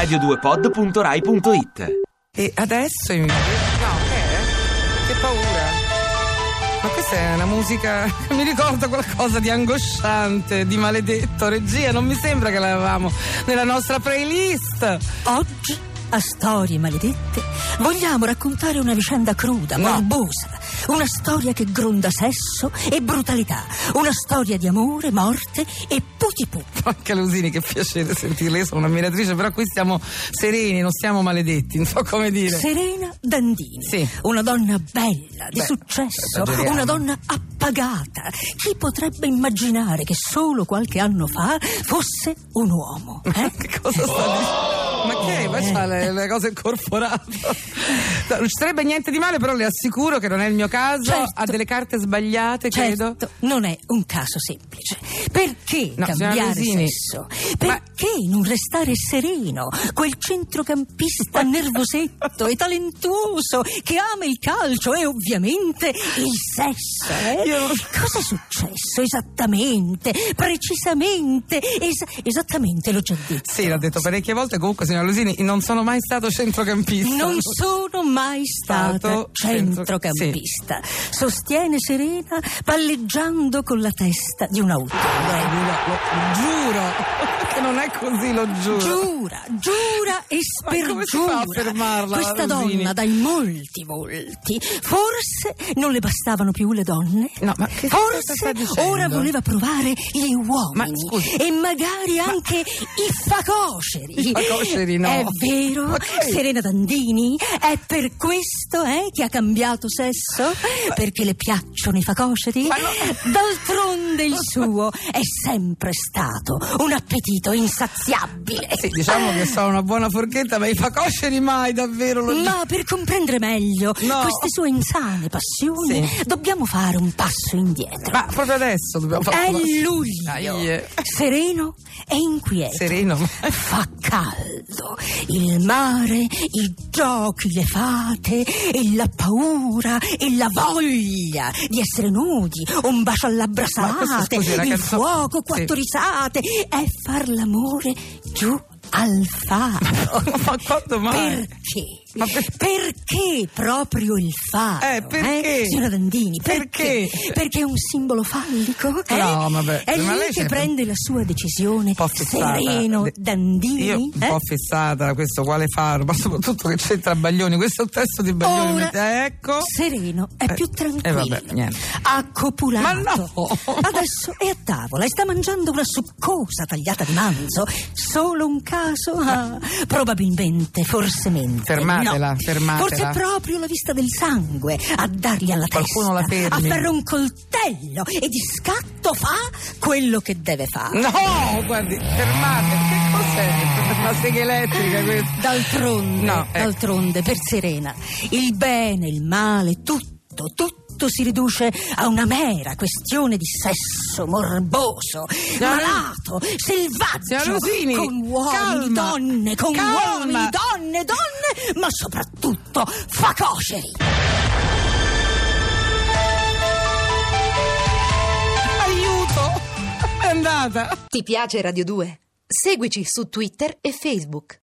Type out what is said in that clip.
radio2pod.rai.it E adesso in... No, che è? Che paura. Ma questa è una musica che mi ricorda qualcosa di angosciante, di maledetto. Regia, non mi sembra che l'avevamo nella nostra playlist. Oggi, a Storie Maledette, vogliamo raccontare una vicenda cruda, No. morbosa. Una storia che gronda sesso e brutalità. Una storia di amore, morte e putipu. Porca Lusini, che piacere sentirla. Io sono un'ammiratrice, però qui stiamo sereni, non stiamo maledetti, non so come dire. Serena Dandini. Sì. Una donna bella, di Beh, successo. Una donna appagata. Chi potrebbe immaginare che solo qualche anno fa fosse un uomo? Eh? Che cosa sta dicendo? Ma che? Ma c'ha le, le cose incorporate. No, non ci sarebbe niente di male, però le assicuro che non è il mio caso. Certo. Ha delle carte sbagliate, credo. Certo, non è un caso semplice. Perché No, cambiare sesso? Perché non restare sereno? Quel centrocampista nervosetto e talentuoso che ama il calcio e ovviamente il sesso. eh? Io Cosa è successo esattamente? Precisamente? es- esattamente, l'ho già detto. Sì, l'ha detto parecchie volte. Comunque, signora Lusini, non sono mai stato centrocampista. Non sono mai Stato centrocampista. Sostiene Serena palleggiando con la testa di un lo giuro che non è così, lo giuro. Giura, giura e Ma spergiura. Questa Rosini? donna dai molti volti. Forse non le bastavano più le donne. No, ma che Forse ora voleva provare gli uomini. Ma. E magari anche i facoceri. I facoceri, no. È vero, che- Serena Dandini? È per questo eh, che ha cambiato sesso? Perché le piacciono i facoceri? Ma no. D'altronde il suo è sempre stato un appetito insaziabile. Sì, diciamo che sono una buona forchetta, ma i facoceri mai, davvero lo Ma per comprendere meglio No. queste sue insane passioni, Sì. dobbiamo fare un passo indietro. Ma proprio adesso dobbiamo fare È una- luglio, Aie. sereno e inquieto. Sereno. Fa caldo, il mare, i giochi, le fate, e la paura e la voglia di essere nudi, un bacio alla Ma questo, brasate, scusi, una il canzo- fuoco, quattro Sì. risate, è far l'amore giù al faro. Ma quando mai? Perché? Ma per- Perché proprio il faro? Eh, perché? signora Dandini, perché? Perché? Perché è un simbolo fallico? eh? No, vabbè, È ma lei che prende la sua decisione sereno De- Dandini. Io un eh? po' fissata, questo quale faro, ma soprattutto che c'entra Baglioni, questo è il testo di Baglioni. Ora, mette- ecco. sereno, è Eh, più eh, tranquillo. vabbè, niente. Ha copulato. Ma no! Adesso è a tavola e sta mangiando una succosa tagliata di manzo. Solo un caso? Ah, probabilmente, forsemente. Fermatela, no. fermatela. Forse è proprio la vista del sangue a dargli alla Qualcuno testa. la fermi. Afferra un coltello e di scatto fa quello che deve fare. No, guardi, fermate, che cos'è? Una sega elettrica questa? D'altronde, No, ecco. d'altronde, per Serena, il bene, il male, tutto, tutto si riduce a una mera questione di sesso morboso, malato, selvaggio, Rosini, con uomini, calma, donne, con calma. uomini, donne, donne, ma soprattutto facoceri. Aiuto! È andata! Ti piace Radio 2? Seguici su Twitter e Facebook.